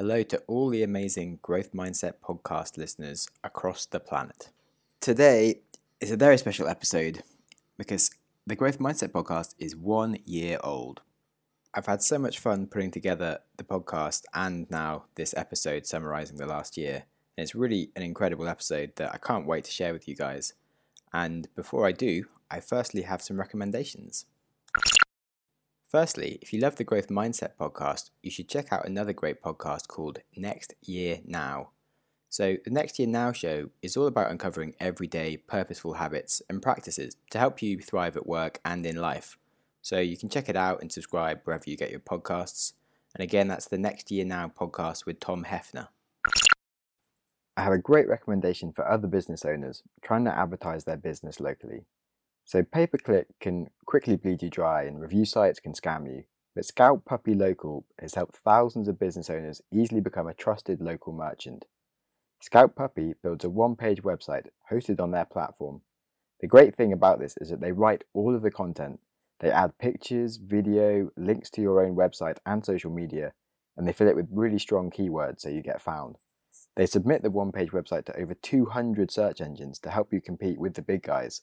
Hello to all the amazing Growth Mindset podcast listeners across the planet. Today is a very special episode because the Growth Mindset podcast is one year old. I've had so much fun putting together the podcast and now this episode summarizing the last year. And it's really an incredible episode that I can't wait to share with you guys. And before I do, I firstly have some recommendations. Firstly, if you love the Growth Mindset podcast, you should check out another great podcast called Next Year Now. So, the Next Year Now show is all about uncovering everyday, purposeful habits and practices to help you thrive at work and in life. So, you can check it out and subscribe wherever you get your podcasts. And again, that's the Next Year Now podcast with Tom Hefner. I have a great recommendation for other business owners trying to advertise their business locally. So pay per click can quickly bleed you dry and review sites can scam you. But Scout Puppy Local has helped thousands of business owners easily become a trusted local merchant. Scout Puppy builds a one page website hosted on their platform. The great thing about this is that they write all of the content. They add pictures, video, links to your own website and social media, and they fill it with really strong keywords so you get found. They submit the one page website to over 200 search engines to help you compete with the big guys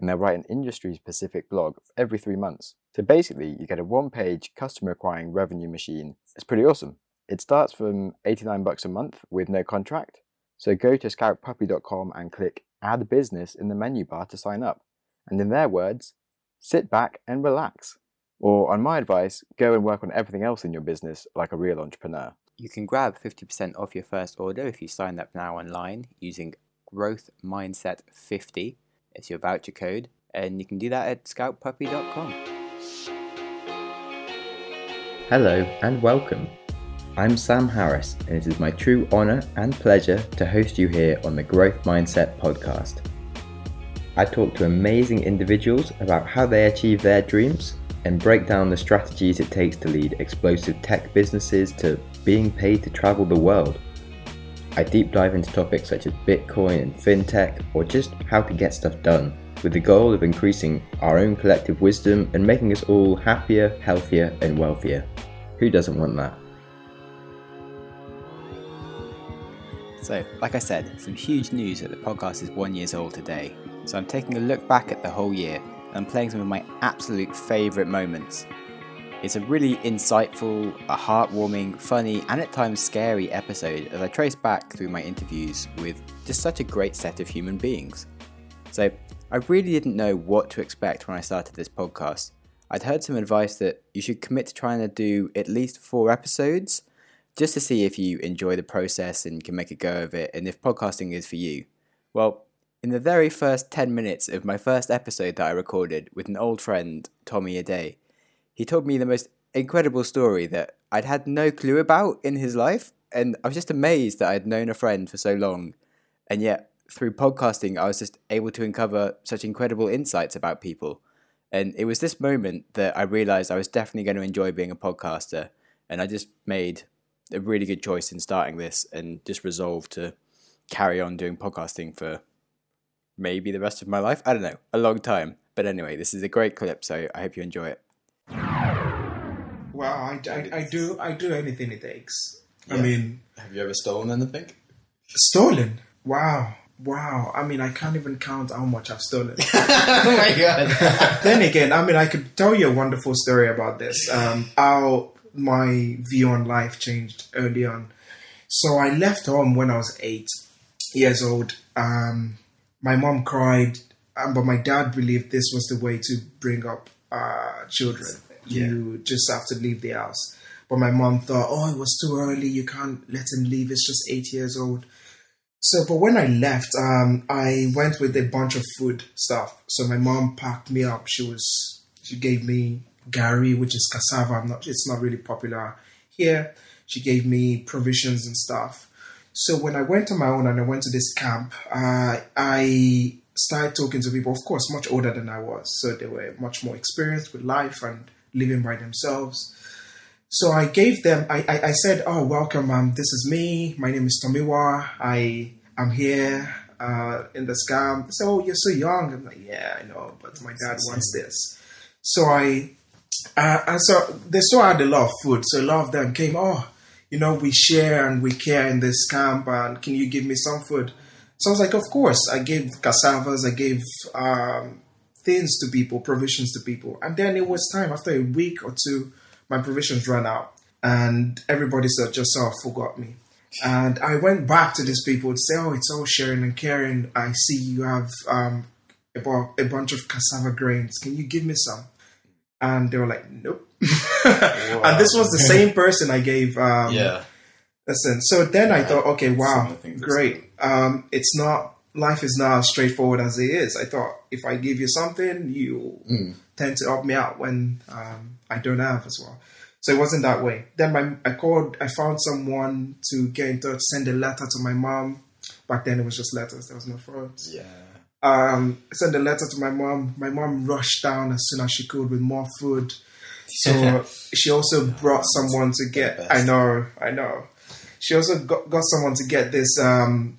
and they'll write an industry specific blog every three months. So basically, you get a one page customer acquiring revenue machine. It's pretty awesome. It starts from 89 bucks a month with no contract. So go to scoutpuppy.com and click add business in the menu bar to sign up. And in their words, sit back and relax. Or, on my advice, go and work on everything else in your business like a real entrepreneur. You can grab 50% off your first order if you sign up now online using Growth Mindset 50 it's your voucher code, and you can do that at scoutpuppy.com. Hello and welcome. I'm Sam Harris, and it is my true honour and pleasure to host you here on the Growth Mindset podcast. I talk to amazing individuals about how they achieve their dreams and break down the strategies it takes to lead explosive tech businesses to being paid to travel the world. I deep dive into topics such as Bitcoin and fintech, or just how to get stuff done, with the goal of increasing our own collective wisdom and making us all happier, healthier, and wealthier. Who doesn't want that? So, like I said, some huge news that the podcast is one years old today. So I'm taking a look back at the whole year and playing some of my absolute favourite moments it's a really insightful, a heartwarming, funny, and at times scary episode as I trace back through my interviews with just such a great set of human beings. So, I really didn't know what to expect when I started this podcast. I'd heard some advice that you should commit to trying to do at least four episodes just to see if you enjoy the process and can make a go of it and if podcasting is for you. Well, in the very first 10 minutes of my first episode that I recorded with an old friend, Tommy Aday, he told me the most incredible story that I'd had no clue about in his life. And I was just amazed that I'd known a friend for so long. And yet, through podcasting, I was just able to uncover such incredible insights about people. And it was this moment that I realized I was definitely going to enjoy being a podcaster. And I just made a really good choice in starting this and just resolved to carry on doing podcasting for maybe the rest of my life. I don't know, a long time. But anyway, this is a great clip, so I hope you enjoy it. Well, I, I, I do I do anything it takes. Yeah. I mean, have you ever stolen anything? Stolen? Wow. Wow, I mean, I can't even count how much I've stolen. oh my god! then again, I mean, I could tell you a wonderful story about this. Um, how my view on life changed early on. So I left home when I was eight years old. Um, my mom cried, um, but my dad believed this was the way to bring up uh, children. You yeah. just have to leave the house. But my mom thought, oh, it was too early. You can't let him leave. It's just eight years old. So, but when I left, um, I went with a bunch of food stuff. So my mom packed me up. She was, she gave me gari, which is cassava. I'm not, it's not really popular here. She gave me provisions and stuff. So when I went on my own and I went to this camp, uh, I started talking to people, of course, much older than I was. So they were much more experienced with life and living by themselves. So I gave them, I, I, I said, Oh, welcome, um, this is me. My name is Tomiwa. I am here uh, in the scam. They said, Oh, you're so young. I'm like, Yeah, I know, but my dad wants this. So I, uh, and so they still had a lot of food. So a lot of them came, Oh, you know, we share and we care in this camp, and can you give me some food? So I was like, of course. I gave cassavas, I gave um, things to people, provisions to people. And then it was time, after a week or two, my provisions ran out. And everybody said, just sort of forgot me. And I went back to these people to say, oh, it's all sharing and caring. I see you have um, about a bunch of cassava grains. Can you give me some? And they were like, nope. and this was the same person I gave. Um, yeah. Listen, so then I thought, okay, wow, Similar things as great. Um, it's not life is not as straightforward as it is. I thought if I give you something, you Mm. tend to help me out when um, I don't have as well. So it wasn't that way. Then my, I called, I found someone to get in touch, send a letter to my mom. Back then it was just letters, there was no phones. Yeah. Um, I sent a letter to my mom. My mom rushed down as soon as she could with more food. So she also brought someone to get. I know, I know. She also got, got someone to get this um,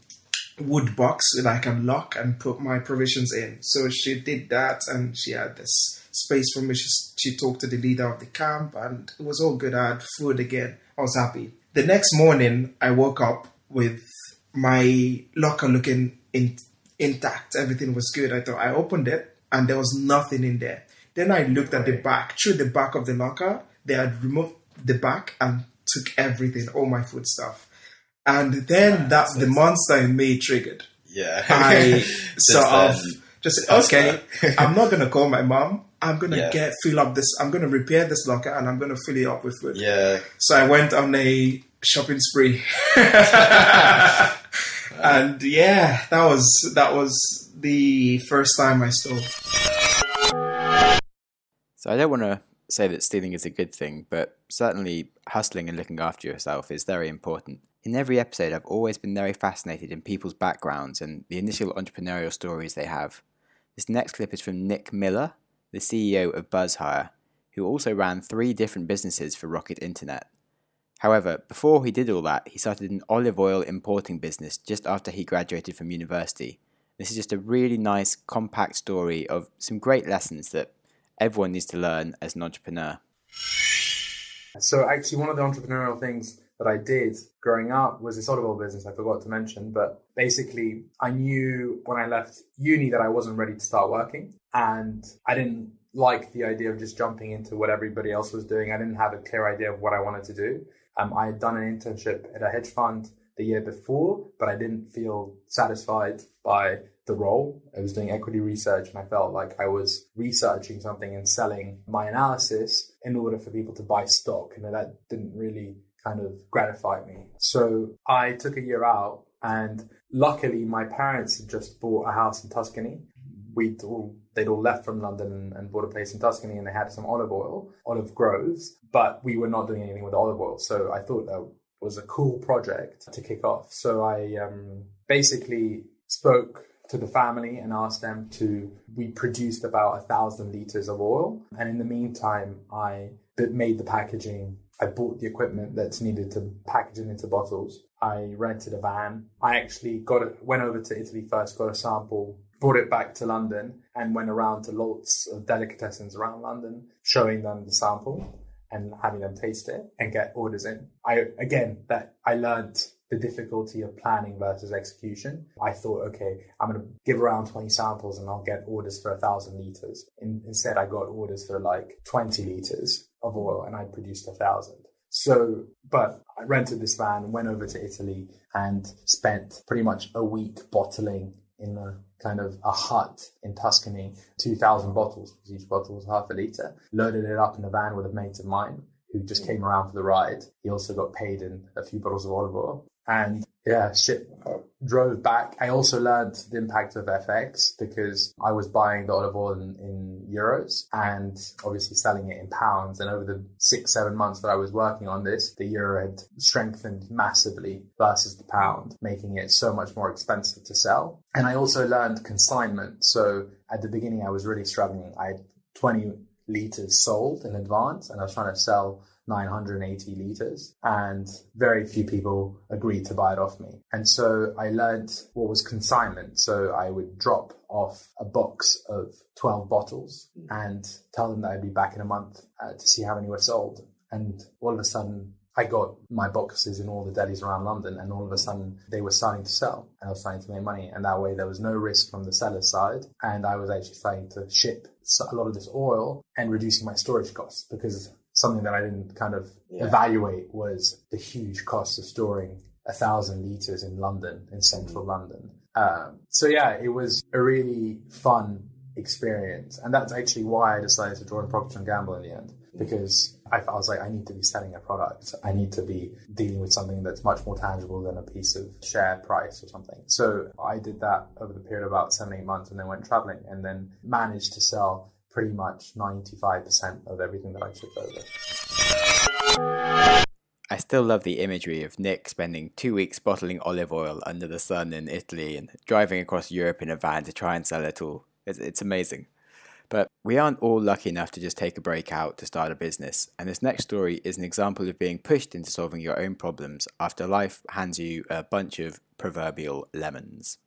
wood box that I can lock and put my provisions in. So she did that, and she had this space for me. She, she talked to the leader of the camp, and it was all good. I had food again. I was happy. The next morning, I woke up with my locker looking in, intact. Everything was good. I thought I opened it, and there was nothing in there. Then I looked at the back. Through the back of the locker, they had removed the back and took everything, all my food stuff. And then that the monster in me triggered. Yeah. I Since sort of just that's okay. I'm not gonna call my mom. I'm gonna Yeah. get fill up this. I'm gonna repair this locker and I'm gonna fill it up with food. Yeah. So I went on a shopping spree, and yeah, that was that was the first time I stole. So I don't want to say that stealing is a good thing, but certainly hustling and looking after yourself is very important. In every episode, I've always been very fascinated in people's backgrounds and the initial entrepreneurial stories they have. This next clip is from Nick Miller, the CEO of BuzzHire, who also ran three different businesses for Rocket Internet. However, before he did all that, he started an olive oil importing business just after he graduated from university. This is just a really nice, compact story of some great lessons that everyone needs to learn as an entrepreneur. So actually, one of the entrepreneurial things that I did growing up was this oil business. I forgot to mention, but basically, I knew when I left uni that I wasn't ready to start working, and I didn't like the idea of just jumping into what everybody else was doing. I didn't have a clear idea of what I wanted to do. Um, I had done an internship at a hedge fund the year before, but I didn't feel satisfied by the role. I was doing equity research and I felt like I was researching something and selling my analysis in order for people to buy stock. And that didn't really kind of gratified me. So I took a year out and luckily my parents had just bought a house in Tuscany. We'd all, they'd all left from London and bought a place in Tuscany and they had some olive oil, olive groves, but we were not doing anything with olive oil. So I thought that was a cool project to kick off. So I um, basically spoke to the family and asked them to. We produced about a thousand liters of oil, and in the meantime, I made the packaging. I bought the equipment that's needed to package it into bottles. I rented a van. I actually got it, went over to Italy first, got a sample, brought it back to London, and went around to lots of delicatessens around London, showing them the sample and having them taste it and get orders in. I again that I learned the difficulty of planning versus execution. I thought, okay, I'm going to give around 20 samples and I'll get orders for a thousand liters. In, instead, I got orders for like 20 liters of oil and I produced a thousand. So, but I rented this van, went over to Italy and spent pretty much a week bottling in a kind of a hut in Tuscany, 2,000 bottles, because each bottle was half a liter, loaded it up in a van with a mate of mine who just hmm. came around for the ride. He also got paid in a few bottles of olive oil. And yeah, drove back. I also learned the impact of FX because I was buying the olive oil in, in euros and obviously selling it in pounds. And over the six, seven months that I was working on this, the euro had strengthened massively versus the pound, making it so much more expensive to sell. And I also learned consignment. So at the beginning, I was really struggling. I had 20 liters sold in advance and I was trying to sell 980 liters and very few people agreed to buy it off me. And so I learned what was consignment. So I would drop off a box of 12 bottles and tell them that I'd be back in a month uh, to see how many were sold. And all of a sudden I got my boxes in all the delis around London, and all of a sudden they were starting to sell, and I was starting to make money. And that way, there was no risk from the seller's side, and I was actually starting to ship a lot of this oil and reducing my storage costs because something that I didn't kind of yeah. evaluate was the huge cost of storing a thousand liters in London, in central mm-hmm. London. Um, so yeah, it was a really fun experience, and that's actually why I decided to join Procter and Gamble in the end because I, I was like, I need to be selling a product. I need to be dealing with something that's much more tangible than a piece of share price or something. So I did that over the period of about seven, eight months and then went traveling and then managed to sell pretty much 95% of everything that I took over. I still love the imagery of Nick spending two weeks bottling olive oil under the sun in Italy and driving across Europe in a van to try and sell it all. It's, it's amazing. But we aren't all lucky enough to just take a break out to start a business, and this next story is an example of being pushed into solving your own problems after life hands you a bunch of proverbial lemons.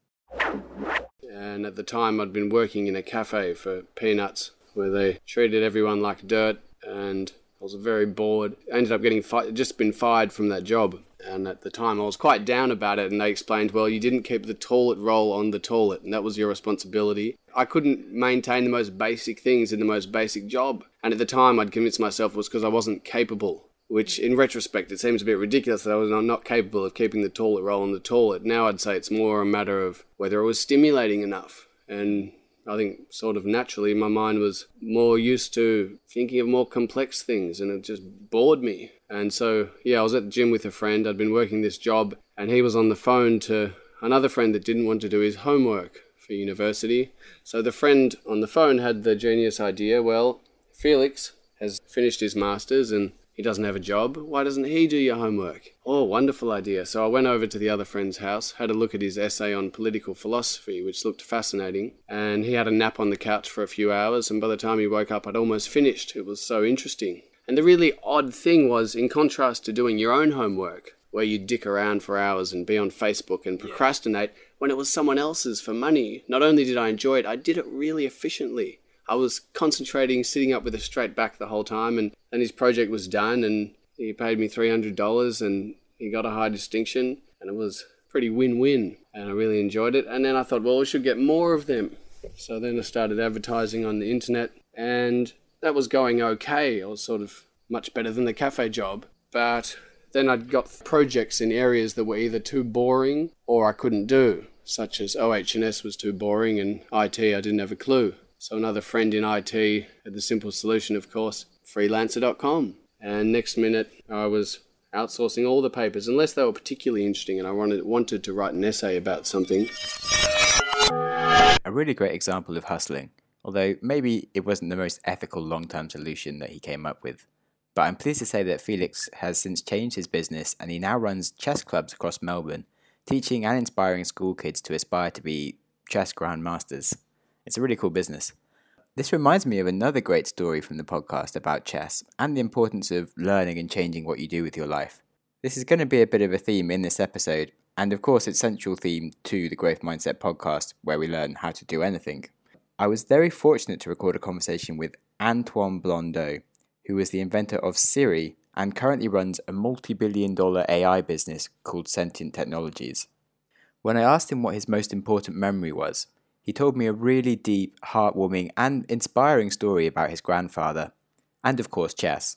And at the time, I'd been working in a cafe for peanuts where they treated everyone like dirt, and I was very bored. I ended up getting fi- just been fired from that job and at the time, I was quite down about it. And they explained, well, you didn't keep the toilet roll on the toilet, and that was your responsibility. I couldn't maintain the most basic things in the most basic job. And at the time, I'd convinced myself it was because I wasn't capable. Which, in retrospect, it seems a bit ridiculous that I was not capable of keeping the toilet roll on the toilet. Now I'd say it's more a matter of whether it was stimulating enough. And I think sort of naturally my mind was more used to thinking of more complex things and it just bored me. And so, yeah, I was at the gym with a friend. I'd been working this job and he was on the phone to another friend that didn't want to do his homework for university. So the friend on the phone had the genius idea well, Felix has finished his master's and he doesn't have a job. Why doesn't he do your homework? Oh, wonderful idea. So I went over to the other friend's house, had a look at his essay on political philosophy, which looked fascinating, and he had a nap on the couch for a few hours, and by the time he woke up, I'd almost finished. It was so interesting. And the really odd thing was, in contrast to doing your own homework, where you dick around for hours and be on Facebook and procrastinate, yeah. when it was someone else's for money, not only did I enjoy it, I did it really efficiently. I was concentrating, sitting up with a straight back the whole time, and, and his project was done, and he paid me $300, and he got a high distinction, and it was pretty win-win, and I really enjoyed it. And then I thought, well, we should get more of them. So then I started advertising on the internet, and that was going okay. I was sort of much better than the cafe job, but then I'd got projects in areas that were either too boring or I couldn't do, such as OH&S was too boring and IT I didn't have a clue. So another friend in IT had the simple solution, of course, freelancer.com. And next minute, I was outsourcing all the papers, unless they were particularly interesting and I wanted, wanted to write an essay about something. A really great example of hustling, although maybe it wasn't the most ethical long term solution that he came up with. But I'm pleased to say that Felix has since changed his business and he now runs chess clubs across Melbourne, teaching and inspiring school kids to aspire to be chess grandmasters. It's a really cool business. This reminds me of another great story from the podcast about chess and the importance of learning and changing what you do with your life. This is going to be a bit of a theme in this episode, and of course, it's central theme to the Growth Mindset podcast, where we learn how to do anything. I was very fortunate to record a conversation with Antoine Blondeau, who was the inventor of Siri and currently runs a multi billion dollar AI business called Sentient Technologies. When I asked him what his most important memory was, he told me a really deep, heartwarming, and inspiring story about his grandfather, and of course, chess.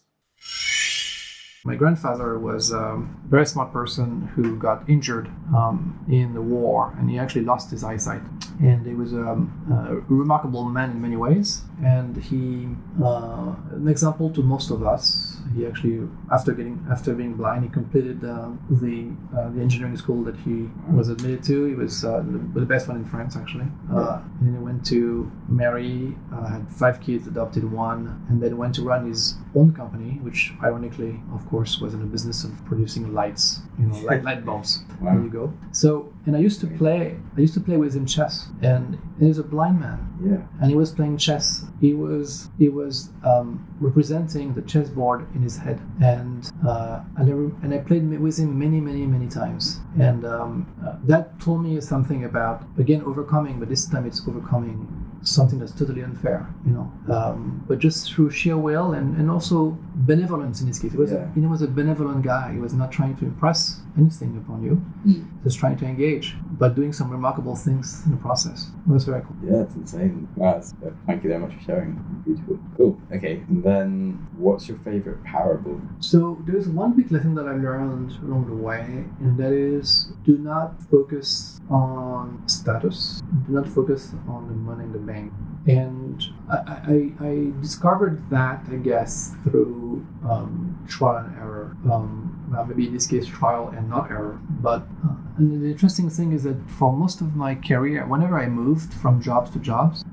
My grandfather was a very smart person who got injured um, in the war, and he actually lost his eyesight. And he was um, a remarkable man in many ways, and he, uh, an example to most of us he actually, after getting after being blind, he completed uh, the uh, the engineering school that he was admitted to. He was uh, the, the, best one in France, actually. Uh, and he went to marry, uh, had five kids, adopted one, and then went to run his own company, which ironically, of course, was in the business of producing lights, you know, light, light bulbs. Wow. There you go. So, and I used to play. I used to play with him chess, and he was a blind man. Yeah. And he was playing chess. He was he was um, representing the chessboard in his head, and uh, and, I, and I played with him many, many, many times, and um, uh, that told me something about again overcoming, but this time it's overcoming something that's totally unfair, you know. Um, but just through sheer will and, and also benevolence in his case. He was, Yeah. a, he was a benevolent guy. He was not trying to impress anything upon you. He was trying to engage, but doing some remarkable things in the process. It was very cool. Yeah, it's insane. Wow, uh, thank you very much for sharing. Beautiful. Cool. Okay, and then what's your favorite parable? So there's one big lesson that I learned along the way, and that is do not focus on status. Do not focus on the money in the bank. And I, I, I discovered that, I guess, through um, trial and error. Um, well, maybe in this case, trial and not error. But uh, and the interesting thing is that for most of my career, whenever I moved from jobs to jobs,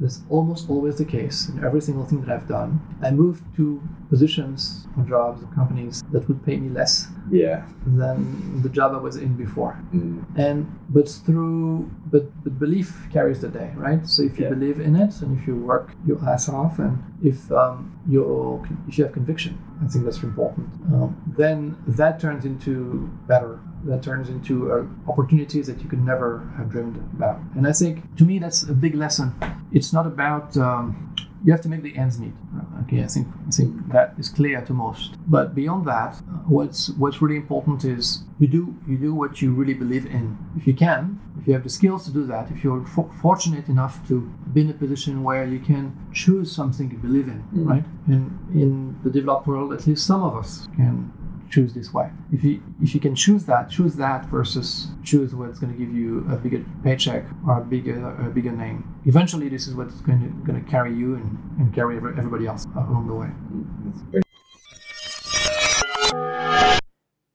that's almost always the case in every single thing that I've done. I moved to positions or jobs or companies that would pay me less Yeah. than the job I was in before. Mm, And but through but but belief carries the day, right? So if you Yeah. believe in it and if you work your ass off and if um, you if you have conviction, I think that's important. Um, then that turns into better. That turns into uh, opportunities that you could never have dreamed about. And I think to me that's a big lesson. It's not about um, you have to make the ends meet. Uh, Okay, I think I think that is clear to most. But beyond that, uh, what's what's really important is you do you do what you really believe in. If you can, if you have the skills to do that, if you're for- fortunate enough to be in a position where you can choose something you believe in, right? And in the developed world, at least some of us can choose this way. If you if you can choose that, choose that versus choose what's going to give you a bigger paycheck or a bigger a bigger name. Eventually, this is what's going to going to carry you and, and carry everybody else along the way.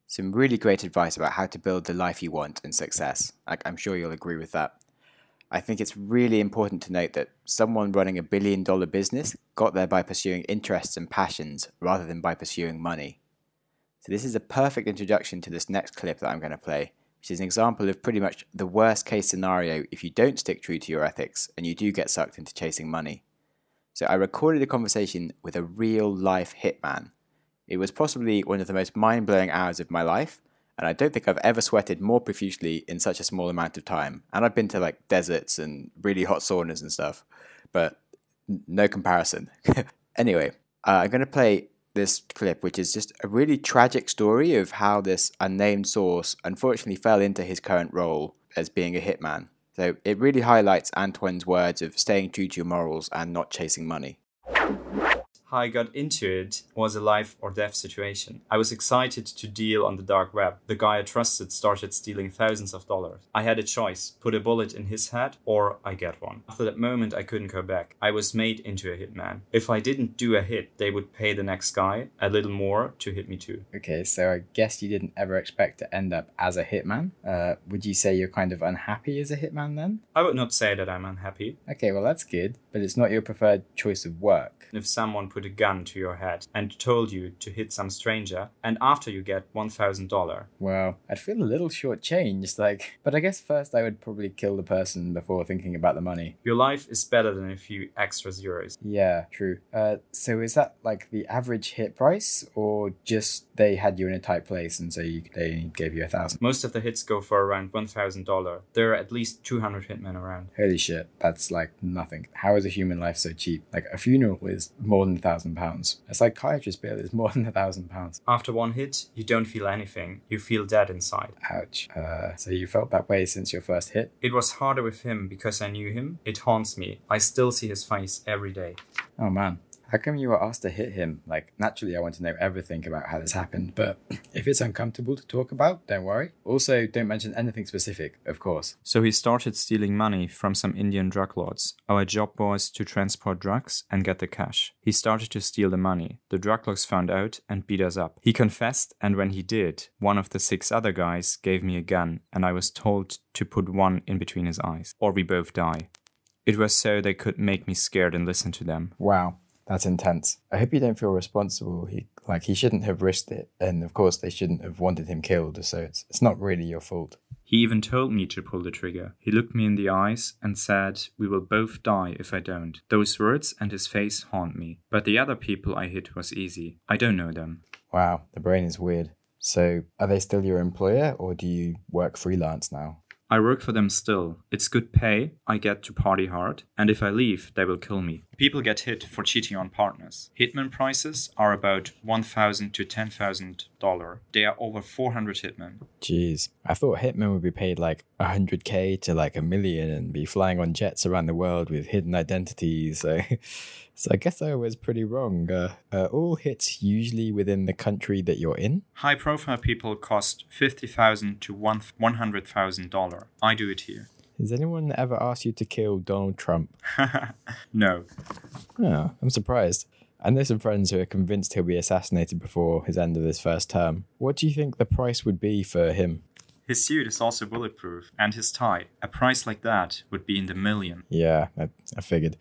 Some really great advice about how to build the life you want and success. I'm sure you'll agree with that. I think it's really important to note that someone running a billion dollar business got there by pursuing interests and passions rather than by pursuing money. So, this is a perfect introduction to this next clip that I'm going to play, which is an example of pretty much the worst case scenario if you don't stick true to your ethics and you do get sucked into chasing money. So, I recorded a conversation with a real life hitman. It was possibly one of the most mind blowing hours of my life, and I don't think I've ever sweated more profusely in such a small amount of time. And I've been to like deserts and really hot saunas and stuff, but no comparison. anyway, uh, I'm going to play this clip, which is just a really tragic story of how this unnamed source unfortunately fell into his current role as being a hitman. So it really highlights Antoine's words of staying true to your morals and not chasing money. How I got into it was a life or death situation. I was excited to deal on the dark web. The guy I trusted started stealing thousands of dollars. I had a choice put a bullet in his head or I get one. After that moment, I couldn't go back. I was made into a hitman. If I didn't do a hit, they would pay the next guy a little more to hit me too. Okay, so I guess you didn't ever expect to end up as a hitman. Uh, would you say you're kind of unhappy as a hitman then? I would not say that I'm unhappy. Okay, well, that's good, but it's not your preferred choice of work. If someone put a gun to your head and told you to hit some stranger, and after you get $1,000, Well, I'd feel a little shortchanged, like, but I guess first I would probably kill the person before thinking about the money. your life is better than a few extra zeros. Yeah, true. Uh, so is that like the average hit price, or just they had you in a tight place and so you, they gave you a thousand? Most of the hits go for around $1,000. There are at least 200 hitmen around. Holy shit, that's like nothing. How is a human life so cheap? Like a funeral is more than a thousand pounds. A psychiatrist bill is more than a thousand pounds. After one hit, you don't feel anything. You feel dead inside. Ouch. Uh, so you felt that way since your first hit? It was harder with him because I knew him. It haunts me. I still see his face every day. Oh man. How come you were asked to hit him? Like, naturally, I want to know everything about how this happened, but if it's uncomfortable to talk about, don't worry. Also, don't mention anything specific, of course. So he started stealing money from some Indian drug lords. Our job was to transport drugs and get the cash. He started to steal the money. The drug lords found out and beat us up. He confessed, and when he did, one of the six other guys gave me a gun, and I was told to put one in between his eyes, or we both die. It was so they could make me scared and listen to them. Wow, that's intense. I hope you don't feel responsible. He like he shouldn't have risked it, and of course they shouldn't have wanted him killed. So it's it's not really your fault. He even told me to pull the trigger. He looked me in the eyes and said, We will both die if I don't. Those words and his face haunt me. But the other people I hit was easy. I don't know them. Wow, the brain is weird. So are they still your employer, or do you work freelance now? I work for them still. It's good pay, I get to party hard, and if I leave, they will kill me. People get hit for cheating on partners. Hitman prices are about 1,000 to $10,000. There are over 400 hitmen. Jeez, I thought Hitman would be paid like 100k to like a million and be flying on jets around the world with hidden identities. So, so I guess I was pretty wrong. Uh, uh, all hits usually within the country that you're in. High profile people cost 50,000 to one- $100,000. I do it here. Has anyone ever asked you to kill Donald Trump? no. Oh, I'm surprised. I know some friends who are convinced he'll be assassinated before his end of his first term. What do you think the price would be for him? His suit is also bulletproof, and his tie. A price like that would be in the million. Yeah, I, I figured.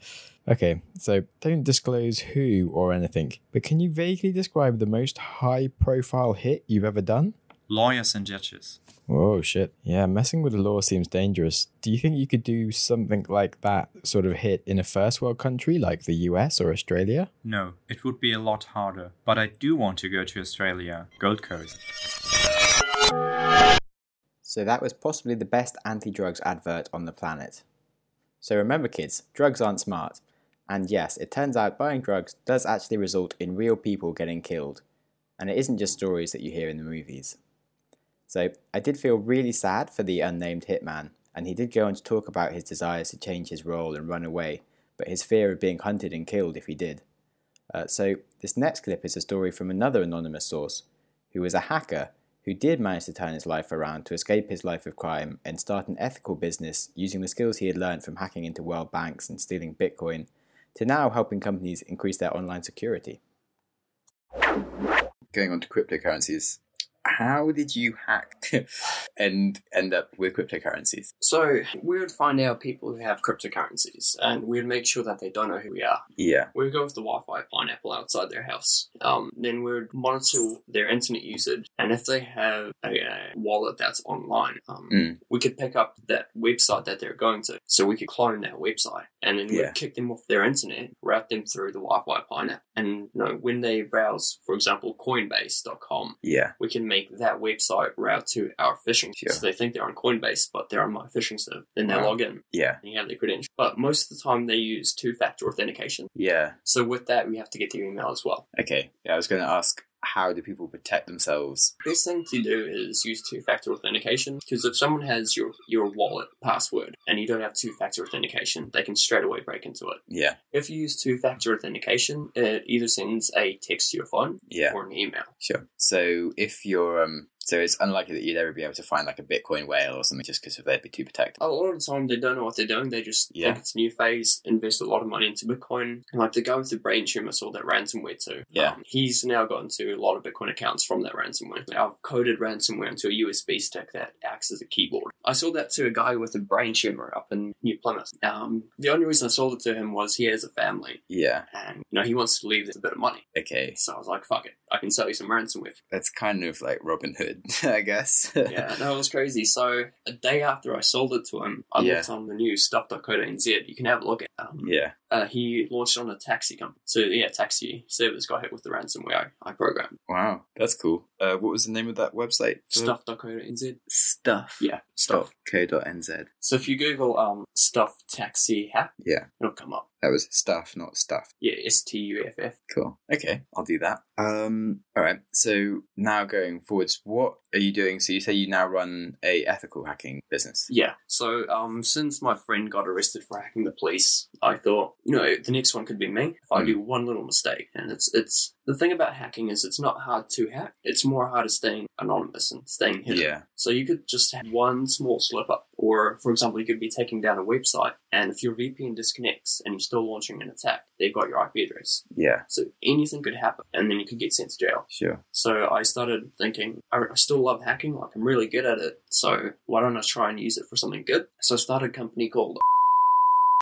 Okay, so don't disclose who or anything, but can you vaguely describe the most high profile hit you've ever done? Lawyers and judges. Oh shit. Yeah, messing with the law seems dangerous. Do you think you could do something like that sort of hit in a first world country like the US or Australia? No, it would be a lot harder. But I do want to go to Australia, Gold Coast. So that was possibly the best anti drugs advert on the planet. So remember, kids, drugs aren't smart. And yes, it turns out buying drugs does actually result in real people getting killed. And it isn't just stories that you hear in the movies. So I did feel really sad for the unnamed hitman, and he did go on to talk about his desires to change his role and run away, but his fear of being hunted and killed if he did. Uh, so this next clip is a story from another anonymous source, who was a hacker who did manage to turn his life around to escape his life of crime and start an ethical business using the skills he had learned from hacking into world banks and stealing Bitcoin to now helping companies increase their online security. Going on to cryptocurrencies, how did you hack and end up with cryptocurrencies? So we would find out people who have cryptocurrencies, and we'd make sure that they don't know who we are. Yeah. We would go with the Wi-Fi pineapple outside their house. Um, then we would monitor their internet usage, and if they have a, a wallet that's online, um, Mm. we could pick up that website that they're going to, so we could clone that website, and then Yeah. we'd kick them off their internet, route them through the Wi-Fi pineapple, and you know when they browse, for example, Coinbase.com, Yeah. we can make that website route to our phishing. Sure. So they think they're on Coinbase, but they're on my phishing server. Then they Wow. log in Yeah. and you have their credentials. But most of the time they use two factor authentication. Yeah. So with that, we have to get their email as well. Okay. Yeah, I was going to ask, how do people protect themselves? Best thing to do is use two factor authentication because if someone has your, your wallet password and you don't have two factor authentication, they can straight away break into it. Yeah. If you use two factor authentication, it either sends a text to your phone Yeah. or an email. Sure. So if you're um, so it's unlikely that you'd ever be able to find like a Bitcoin whale or something just because they'd be too protected. A lot of the time, they don't know what they're doing. They just Yeah. think it's a new phase, invest a lot of money into Bitcoin. And like the guy with the brain tumor saw that ransomware too. Yeah. Um, he's now got into a lot of Bitcoin accounts from that ransomware. I've coded ransomware into a USB stick that acts as a keyboard. I sold that to a guy with a brain tumor up in New Plymouth. Um, the only reason I sold it to him was he has a family Yeah. and you know he wants to leave a bit of money. Okay. So I was like, fuck it, I can sell you some ransomware. That's kind of like Robin Hood, I guess. yeah, no, it was crazy. So a day after I sold it to him, I Yeah. looked on the news stuff.co.nz. You can have a look at. Um, yeah. Uh, he launched on a taxi company. So yeah, taxi service got hit with the ransomware I, programmed. Wow. That's cool. Uh, what was the name of that website? Stuff.co.nz. Stuff. Yeah, stuff. Co.nz. So if you Google um stuff taxi hack, Yeah. it'll come up. That was stuff, not stuff. Yeah, S T U F F. Cool. Okay, I'll do that. Um, all right. So now going forwards, what are you doing? So you say you now run a ethical hacking business. Yeah. So um since my friend got arrested for hacking the police, I thought, you know, the next one could be me if I Mm. do one little mistake. And it's it's the thing about hacking is it's not hard to hack. It's more hard to staying anonymous and staying hidden. Yeah. So you could just have one small slip up, or for example, you could be taking down a website, and if your VPN disconnects and you're still launching an attack, they've got your IP address. Yeah. So anything could happen, and then you could get sent to jail. Sure. So I started thinking, I I still love hacking, like I'm really good at it. So why don't I try and use it for something good? So I started a company called.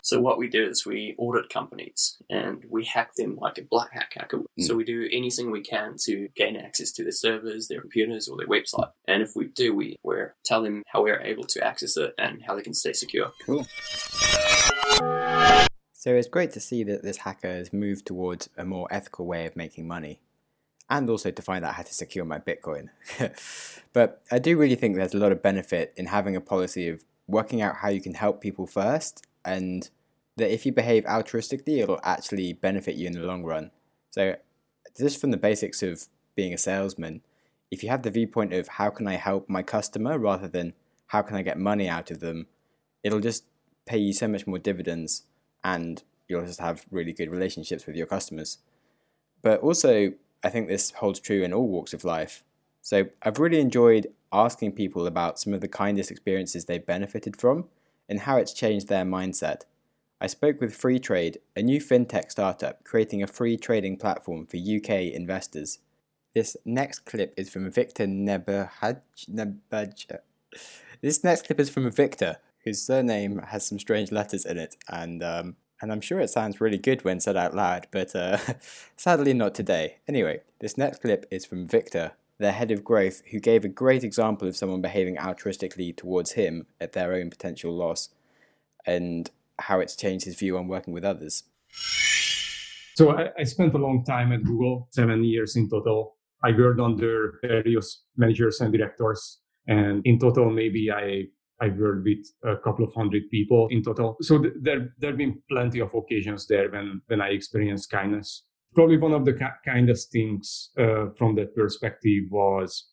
So what we do is we audit companies and we hack them like a black hat hacker. Hmm. So we do anything we can to gain access to their servers, their computers, or their website. And if we do, we we tell them how we're able to access it and how they can stay secure. Cool. So it's great to see that this hacker has moved towards a more ethical way of making money, and also to find out how to secure my Bitcoin. but I do really think there's a lot of benefit in having a policy of working out how you can help people first, and that if you behave altruistically, it'll actually benefit you in the long run. So, just from the basics of being a salesman, if you have the viewpoint of how can I help my customer rather than how can I get money out of them, it'll just pay you so much more dividends and you'll just have really good relationships with your customers. But also, I think this holds true in all walks of life. So I've really enjoyed asking people about some of the kindest experiences they've benefited from and how it's changed their mindset. I spoke with Freetrade, a new fintech startup creating a free trading platform for UK investors. This next clip is from Victor. Nebaj. This next clip is from Victor, whose surname has some strange letters in it, and um, and I'm sure it sounds really good when said out loud, but uh, sadly not today. Anyway, this next clip is from Victor, their head of growth, who gave a great example of someone behaving altruistically towards him at their own potential loss, and how it's changed his view on working with others. So I, I spent a long time at Google, seven years in total. I worked under various managers and directors, and in total, maybe I I worked with a couple of hundred people in total. So th- there there have been plenty of occasions there when when I experienced kindness. Probably one of the ca- kindest things uh, from that perspective was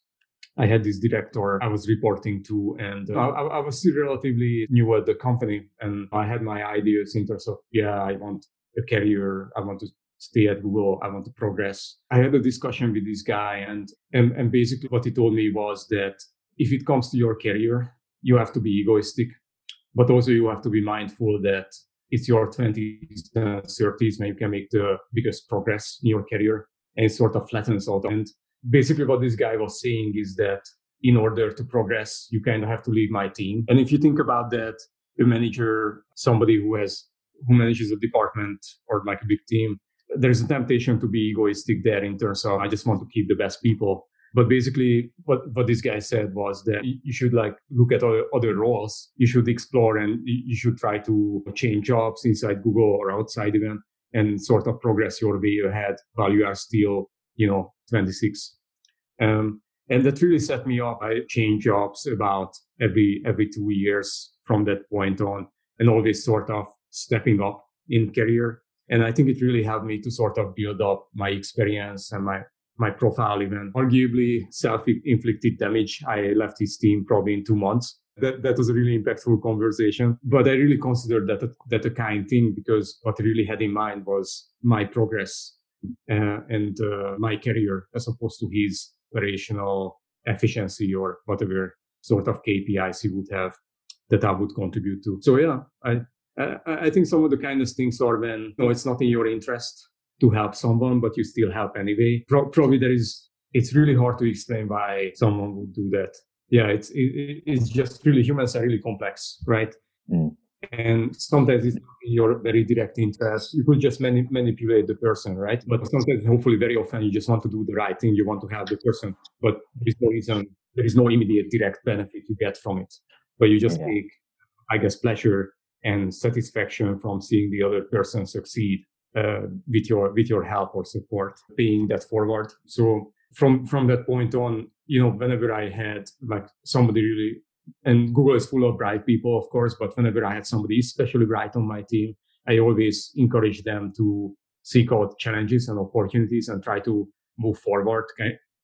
I had this director I was reporting to, and uh, I, I, was still relatively new at the company, and I had my ideas in terms of yeah, I want a career, I want to stay at Google, I want to progress. I had a discussion with this guy, and and and basically what he told me was that if it comes to your career, you have to be egoistic, but also you have to be mindful that it's your 20s and 30s when you can make the biggest progress in your career and sort of flattens out. And basically what this guy was saying is that in order to progress, you kind of have to leave my team. And if you think about that, a manager, somebody who has who manages a department or like a big team, there's a temptation to be egoistic there in terms of I just want to keep the best people. But basically, what, what this guy said was that you should like look at other, roles. You should explore and you should try to change jobs inside Google or outside even and sort of progress your way ahead while you are still, you know, 26. Um, and that really set me up. I changed jobs about every every two years from that point on, and always sort of stepping up in career. And I think it really helped me to sort of build up my experience and my my profile even. Arguably self-inflicted damage. I left his team probably in two months. That, that was a really impactful conversation. But I really considered that a, that a kind thing because what I really had in mind was my progress uh, and uh, my career as opposed to his operational efficiency or whatever sort of KPIs he would have that I would contribute to. So yeah, I, I, I think some of the kindest things are when no, it's not in your interest to help someone, but you still help anyway. Pro- probably there is, it's really hard to explain why someone would do that. Yeah, it's, it, it's just really, humans are really complex, right? Mm. And sometimes it's in your very direct interest. You could just mani- manipulate the person, right? But sometimes, hopefully, very often, you just want to do the right thing. You want to help the person, but there is no reason, there is no immediate direct benefit you get from it. But you just yeah. take, I guess, pleasure and satisfaction from seeing the other person succeed uh, with your with your help or support, paying that forward. So from from that point on, you know, whenever I had like somebody really, and Google is full of bright people, of course, but whenever I had somebody especially bright on my team, I always encourage them to seek out challenges and opportunities and try to move forward,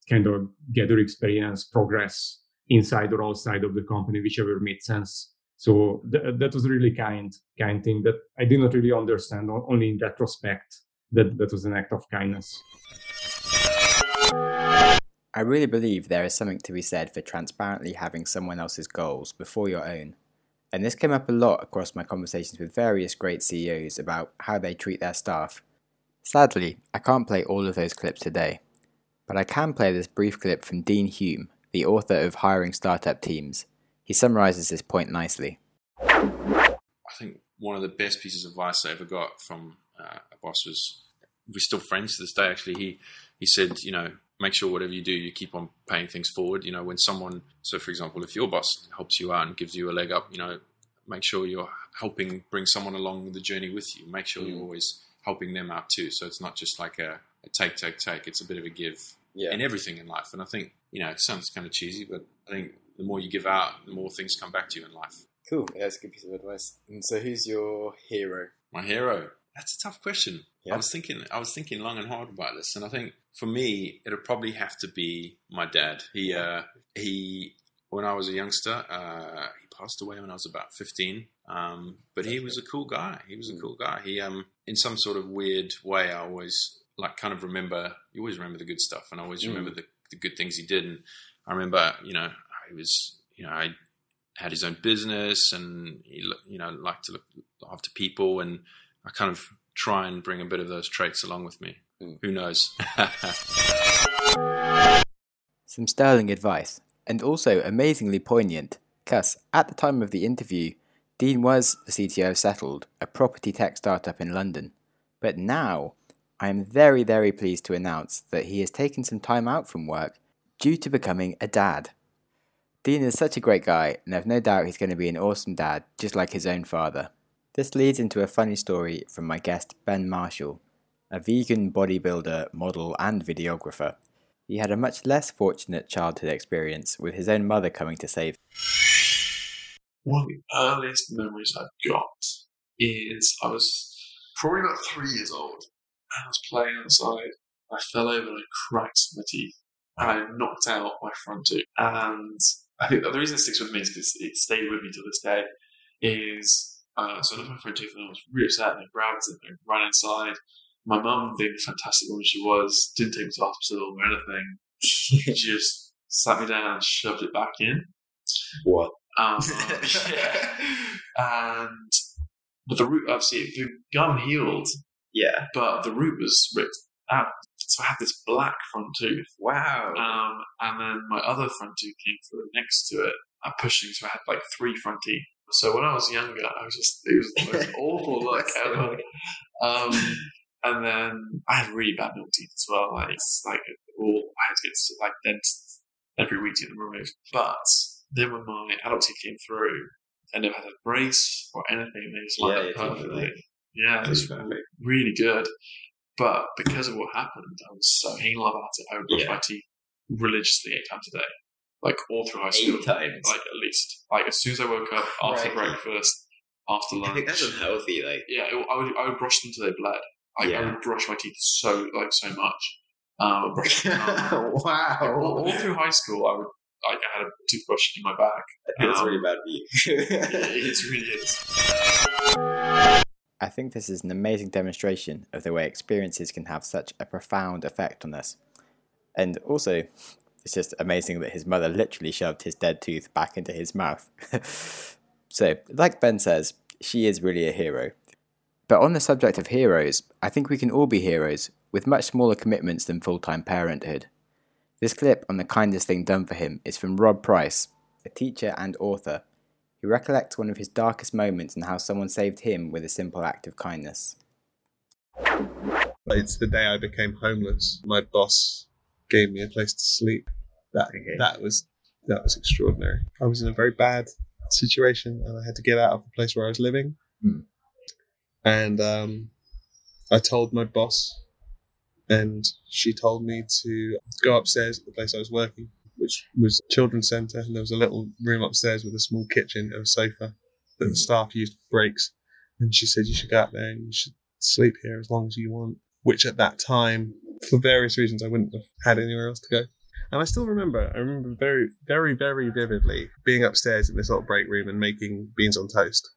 kind of gather experience, progress inside or outside of the company, whichever made sense so th- that was really kind, kind thing that I did not really understand. Only in retrospect that that was an act of kindness. I really believe there is something to be said for transparently having someone else's goals before your own. And this came up a lot across my conversations with various great CEOs about how they treat their staff. Sadly, I can't play all of those clips today, but I can play this brief clip from Dean Hume, the author of Hiring Startup Teams, he summarizes this point nicely. I think one of the best pieces of advice I ever got from uh, a boss was we're still friends to this day. Actually, he he said, you know, make sure whatever you do, you keep on paying things forward. You know, when someone, so for example, if your boss helps you out and gives you a leg up, you know, make sure you're helping bring someone along the journey with you. Make sure mm. you're always helping them out too. So it's not just like a, a take, take, take. It's a bit of a give yeah. in everything in life. And I think, you know, it sounds kind of cheesy, but I think the more you give out, the more things come back to you in life. Cool. Yeah, that's a good piece of advice. And so, who's your hero? My hero. That's a tough question. Yeah. I was thinking. I was thinking long and hard about this, and I think for me, it'll probably have to be my dad. He, uh, he, when I was a youngster, uh, he passed away when I was about fifteen. Um, but he was a cool guy. He was a cool guy. He, um, in some sort of weird way, I always like kind of remember. You always remember the good stuff, and I always Mm. remember the, the good things he did. And I remember, you know, he was, you know, I had his own business and he lo- you know liked to look after people and I kind of try and bring a bit of those traits along with me. Mm. Who knows? Some sterling advice, and also amazingly poignant, because at the time of the interview, Dean was the CTO of Settled, a property tech startup in London. But now, I am very, very pleased to announce that he has taken some time out from work due to becoming a dad. Dean is such a great guy, and I've no doubt he's going to be an awesome dad, just like his own father. This leads into a funny story from my guest Ben Marshall, a vegan bodybuilder, model, and videographer. He had a much less fortunate childhood experience with his own mother coming to save. One of the earliest memories I've got is I was probably about three years old and I was playing outside. I fell over and I cracked my teeth and I knocked out my front tooth. And I think the reason it sticks with me is because it stayed with me to this day. Is uh, so I knocked my front tooth and I was really upset and I grabbed it and I ran inside. My mum, being the fantastic woman she was, didn't take me to hospital or anything. she just sat me down and shoved it back in. What? Um, yeah. And but the root, obviously, the gum healed, Yeah. but the root was ripped out. So I had this black front tooth. Wow. Um, and then my other front tooth came through next to it, uh, pushing. So I had like three front teeth. So when I was younger, I was just it was the most awful look ever. Um, and then I had really bad milk teeth as well. Like it's like all I had to get like dentists every week to get them removed. But then when my adult teeth came through, I never had a brace or anything. They just lined Yeah, up your teeth were, perfectly. Yeah, it was perfect. really good. But because of what happened, I was so anal about it. I would brush Yeah. my teeth religiously eight times a day, like all through high school. Eight times. Like at least, like as soon as I woke up, after Right. breakfast, after lunch. I think that's unhealthy. Like, Yeah, it, I would I would brush them till they bled. Like, I Yeah. would brush my teeth so like so much. Um, brush, um, wow. all, all through high school, I would like I had a toothbrush in my bag. I think that's Um, really bad for you. it really is. I think this is an amazing demonstration of the way experiences can have such a profound effect on us. And also, it's just amazing that his mother literally shoved his dead tooth back into his mouth. so, like Ben says, she is really a hero. But on the subject of heroes, I think we can all be heroes with much smaller commitments than full time parenthood. This clip on the kindest thing done for him is from Rob Price, a teacher and author he recollects one of his darkest moments and how someone saved him with a simple act of kindness. It's the day I became homeless. My boss gave me a place to sleep. That that was that was extraordinary. I was in a very bad situation, and I had to get out of the place where I was living. Hmm. And um, I told my boss, and she told me to go upstairs at the place I was working, which was a children's centre, and there was a little room upstairs with a small kitchen and a sofa that the hmm. staff used for breaks. And she said you should go out there and you should sleep here as long as you want. Which at that time, for various reasons, I wouldn't have had anywhere else to go. And I still remember, I remember very, very, very vividly being upstairs in this little break room and making beans on toast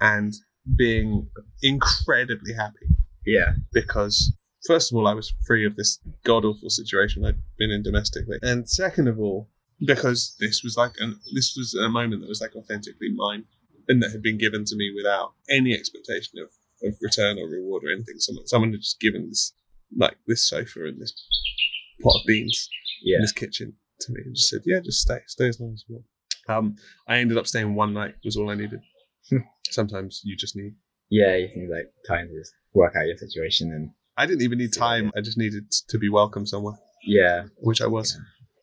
and being incredibly happy. Yeah. Because, first of all, I was free of this god awful situation I'd been in domestically. And second of all, because this was like, an, this was a moment that was like authentically mine and that had been given to me without any expectation of, of return or reward or anything. Someone, someone had just given this, like, this sofa and this pot of beans Yeah. in this kitchen to me and just said, yeah, just stay, stay as long as you want. Um, I ended up staying one night was all I needed. Sometimes you just need. Yeah, you think like time to just work out your situation and I didn't even need time. I just needed to be welcome somewhere, yeah. which I was.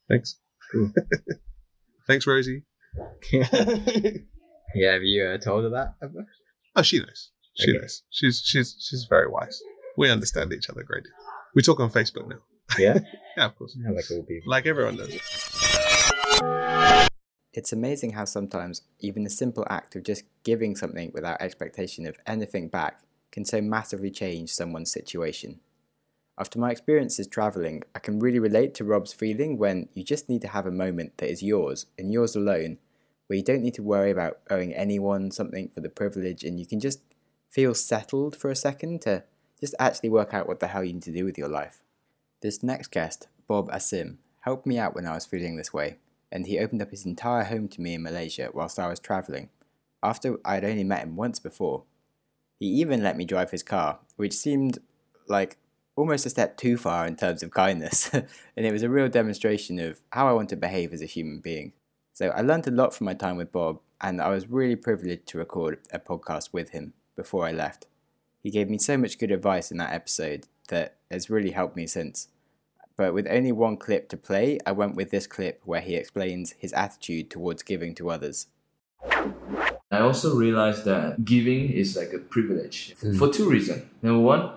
Thanks. Cool. Thanks, Rosie. Yeah, have you uh, told her that ever? Oh, she knows. She Okay. knows. She's she's she's very wise. We understand each other great. We talk on Facebook now. Yeah? Yeah, of course. Yeah, like all people. Like everyone does. It's amazing how sometimes even the simple act of just giving something without expectation of anything back can so massively change someone's situation. After my experiences travelling, I can really relate to Rob's feeling when you just need to have a moment that is yours and yours alone, where you don't need to worry about owing anyone something for the privilege and you can just feel settled for a second to just actually work out what the hell you need to do with your life. This next guest, Bob Asim, helped me out when I was feeling this way, and he opened up his entire home to me in Malaysia whilst I was travelling, after I had only met him once before. He even let me drive his car, which seemed like almost a step too far in terms of kindness, and it was a real demonstration of how I want to behave as a human being. So I learned a lot from my time with Bob, and I was really privileged to record a podcast with him before I left. He gave me so much good advice in that episode that has really helped me since. But with only one clip to play, I went with this clip where he explains his attitude towards giving to others. I also realized that giving is like a privilege for two reasons. Number one,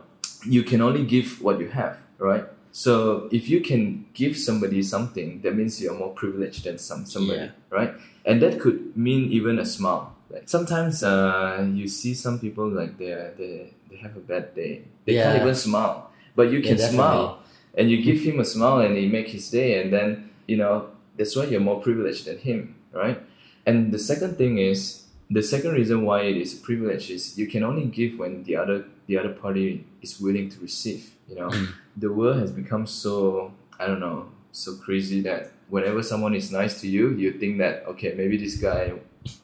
you can only give what you have, right? So if you can give somebody something, that means you're more privileged than some somebody, Yeah. right? And that could mean even a smile. Like sometimes uh, you see some people like they they they have a bad day. They can't even smile, but you can definitely. smile, and you give him a smile, and it make his day. And then you know that's why you're more privileged than him, right? And the second thing is the second reason why it is a privilege is you can only give when the other the other party is willing to receive. You know, mm. the world has become so I don't know so crazy that whenever someone is nice to you, you think that okay maybe this guy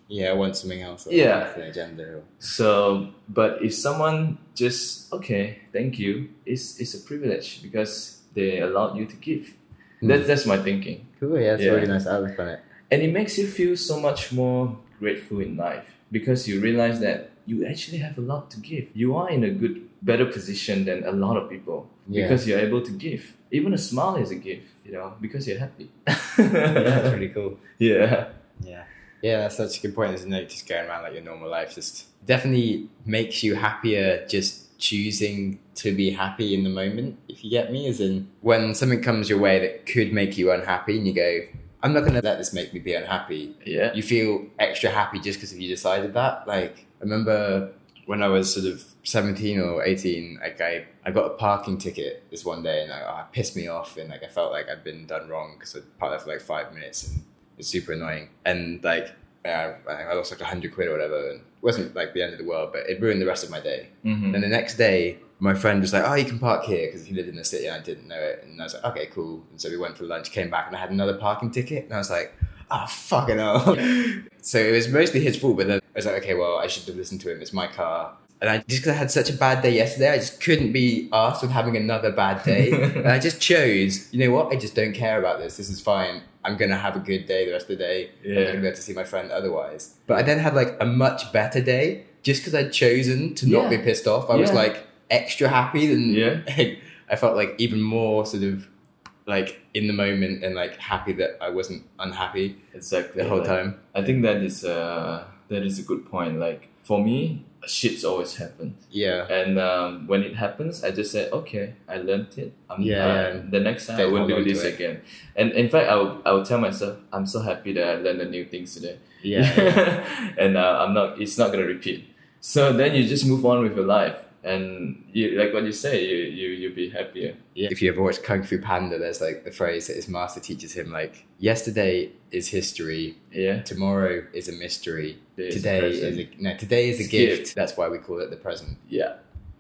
Yeah, I want something else. Yeah. agenda. So, but if someone just okay, thank you, it's it's a privilege because they allowed you to give. That's mm. that's my thinking, Cool, yeah, that's Yeah. really nice outlook on it. And it makes you feel so much more grateful in life because you realize that you actually have a lot to give. You are in a good, better position than a lot of people Yeah. because you're able to give. Even a smile is a gift, you know, because you're happy. yeah, that's really cool. Yeah. Yeah. Yeah, that's such a good point, isn't it? Just going around like your normal life just definitely makes you happier just choosing to be happy in the moment, if you get me. As in, when something comes your way that could make you unhappy and you go, I'm not going to let this make me be unhappy. Yeah. You feel extra happy just because you decided that. Like, I remember when I was sort of 17 or 18, like I, I got a parking ticket this one day and I, oh, it pissed me off and like I felt like I'd been done wrong because I parked there for like five minutes and it's super annoying. And like, uh, I lost like a hundred quid or whatever. And it wasn't like the end of the world, but it ruined the rest of my day. Mhm. And the next day, my friend was like, "Oh, you can park here," because he lived in the city and I didn't know it. And I was like, "Okay, cool." And so we went for lunch, came back, and I had another parking ticket. And I was like, "Oh, fucking hell!" so it was mostly his fault. But then I was like, "Okay, well, I should have listened to him. It's my car." And I just because I had such a bad day yesterday, I just couldn't be asked with having another bad day. and I just chose, you know what? I just don't care about this. This is fine. I'm gonna have a good day the rest of the day. I'm Yeah. gonna be able to see my friend otherwise. But I then had like a much better day just because I'd chosen to not Yeah. be pissed off. I was like extra happy than Yeah. I felt like even more sort of like in the moment and like happy that I wasn't unhappy Exactly. the whole like- time. I think that is uh that is a good point. Like for me, shit's always happened. Yeah. And um, when it happens, I just said, okay, I learned it. I'm, Yeah, uh, yeah. The next time I won't do this it. again. And in fact, I will, I will tell myself, I'm so happy that I learned the new things today. Yeah, and uh, I'm not. It's not gonna repeat. So then you just move on with your life, and you like what you say. You you you'll be happier. Yeah. If you ever watched Kung Fu Panda, there's like the phrase that his master teaches him like yesterday is history, Yeah. tomorrow is a mystery, Today is a is, a no, today is a gift. gift. That's why we call it the present. Yeah.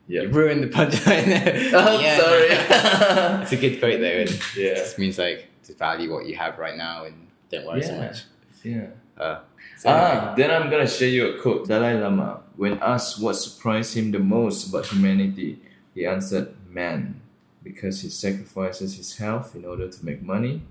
Yeah. You ruined the punchline there. Oh, Yeah. sorry. it's a good quote though, and it Yeah. just means like to value what you have right now and don't worry so much. Yeah. Uh, so Ah, then I'm gonna share you a quote. Dalai Lama, when asked what surprised him the most about humanity, he answered, "Man, because he sacrifices his health in order to make money,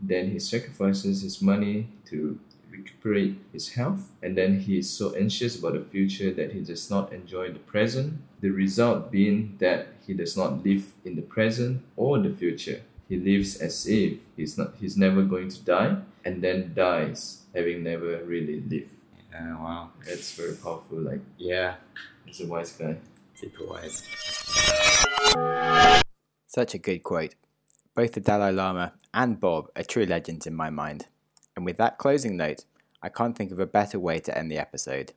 then he sacrifices his money to recuperate his health, and then he is so anxious about the future that he does not enjoy the present. The result being that he does not live in the present or the future. He lives as if he's not he's never going to die, and then dies having never really lived. Wow. That's very powerful. Like Yeah. he's a wise guy. Super wise. Such a good quote. Both the Dalai Lama and Bob are true legends in my mind. And with that closing note, I can't think of a better way to end the episode.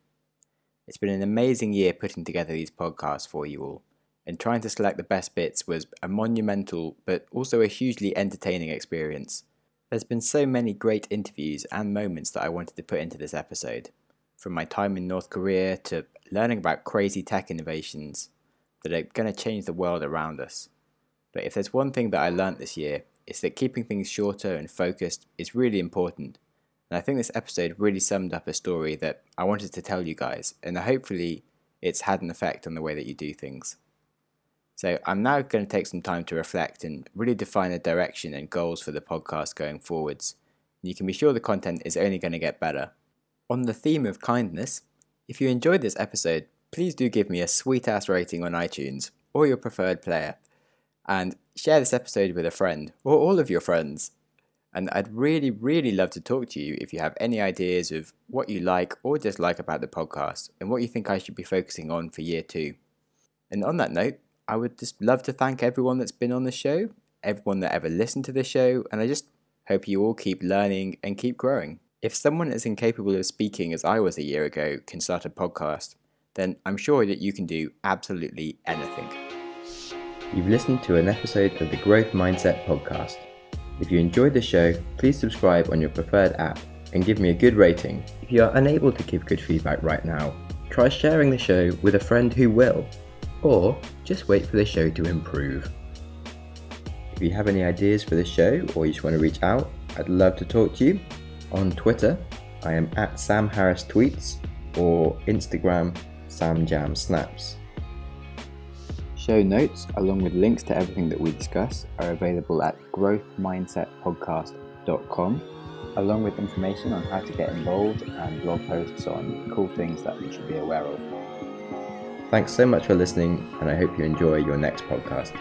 It's been an amazing year putting together these podcasts for you all, and trying to select the best bits was a monumental but also a hugely entertaining experience. There's been so many great interviews and moments that I wanted to put into this episode, from my time in North Korea to learning about crazy tech innovations that are going to change the world around us. But if there's one thing that I learnt this year, it's that keeping things shorter and focused is really important. And I think this episode really summed up a story that I wanted to tell you guys, and hopefully it's had an effect on the way that you do things. So I'm now going to take some time to reflect and really define the direction and goals for the podcast going forwards. You can be sure the content is only going to get better. On the theme of kindness, if you enjoyed this episode, please do give me a sweet ass rating on iTunes or your preferred player. And share this episode with a friend or all of your friends. And I'd really, really love to talk to you if you have any ideas of what you like or dislike about the podcast and what you think I should be focusing on for year two. And on that note, I would just love to thank everyone that's been on the show, everyone that ever listened to the show, and I just hope you all keep learning and keep growing. If someone as incapable of speaking as I was a year ago can start a podcast, then I'm sure that you can do absolutely anything. You've listened to an episode of the Growth Mindset podcast. If you enjoyed the show, please subscribe on your preferred app and give me a good rating. If you are unable to give good feedback right now, try sharing the show with a friend who will or just wait for the show to improve. If you have any ideas for the show or you just want to reach out, I'd love to talk to you. On Twitter, I am at Sam Harris Tweets or Instagram Sam Jam Snaps. Show notes, along with links to everything that we discuss, are available at growthmindsetpodcast.com, along with information on how to get involved and blog posts on cool things that you should be aware of. Thanks so much for listening, and I hope you enjoy your next podcast.